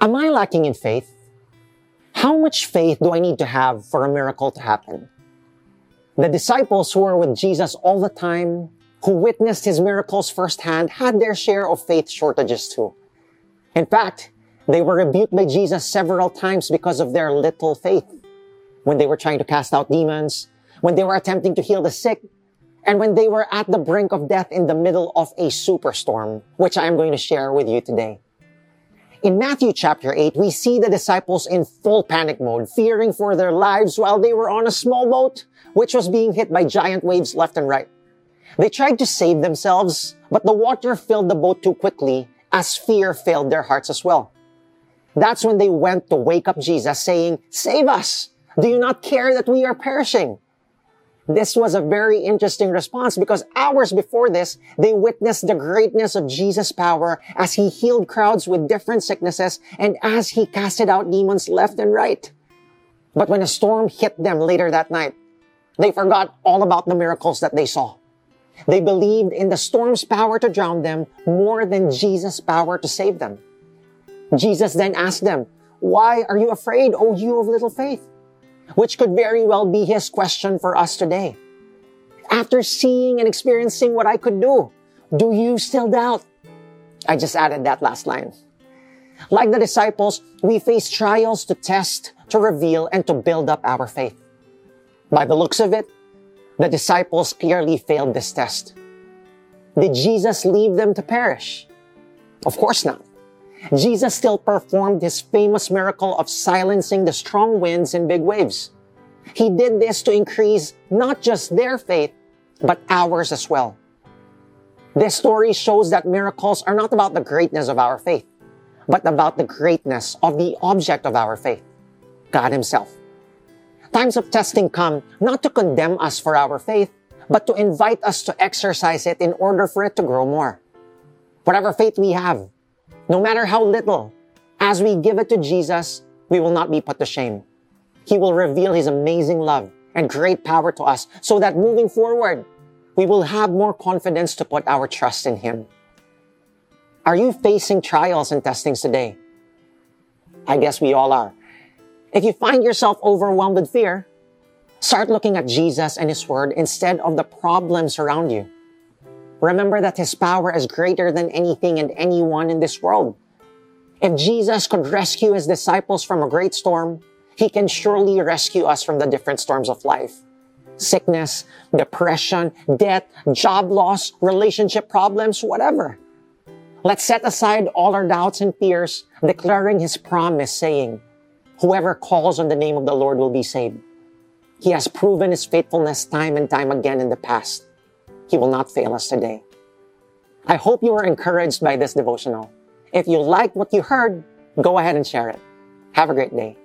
Am I lacking in faith? How much faith do I need to have for a miracle to happen? The disciples who were with Jesus all the time, who witnessed his miracles firsthand, had their share of faith shortages too. In fact, they were rebuked by Jesus several times because of their little faith. When they were trying to cast out demons, when they were attempting to heal the sick, and when they were at the brink of death in the middle of a superstorm, which I am going to share with you today. In Matthew chapter 8, we see the disciples in full panic mode, fearing for their lives while they were on a small boat, which was being hit by giant waves left and right. They tried to save themselves, but the water filled the boat too quickly as fear failed their hearts as well. That's when they went to wake up Jesus saying, Save us! Do you not care that we are perishing? This was a very interesting response because hours before this, they witnessed the greatness of Jesus' power as he healed crowds with different sicknesses and as he casted out demons left and right. But when a storm hit them later that night, they forgot all about the miracles that they saw. They believed in the storm's power to drown them more than Jesus' power to save them. Jesus then asked them, Why are you afraid, O you of little faith? Which could very well be his question for us today. After seeing and experiencing what I could do, do you still doubt? I just added that last line. Like the disciples, we face trials to test, to reveal, and to build up our faith. By the looks of it, the disciples clearly failed this test. Did Jesus leave them to perish? Of course not. Jesus still performed his famous miracle of silencing the strong winds and big waves. He did this to increase not just their faith, but ours as well. This story shows that miracles are not about the greatness of our faith, but about the greatness of the object of our faith, God Himself. Times of testing come not to condemn us for our faith, but to invite us to exercise it in order for it to grow more. Whatever faith we have, no matter how little, as we give it to Jesus, we will not be put to shame. He will reveal His amazing love and great power to us so that moving forward, we will have more confidence to put our trust in Him. Are you facing trials and testings today? I guess we all are. If you find yourself overwhelmed with fear, start looking at Jesus and His Word instead of the problems around you. Remember that His power is greater than anything and anyone in this world. If Jesus could rescue His disciples from a great storm, He can surely rescue us from the different storms of life. Sickness, depression, death, job loss, relationship problems, whatever. Let's set aside all our doubts and fears, declaring His promise saying, Whoever calls on the name of the Lord will be saved. He has proven His faithfulness time and time again in the past. He will not fail us today. I hope you were encouraged by this devotional. If you liked what you heard, go ahead and share it. Have a great day.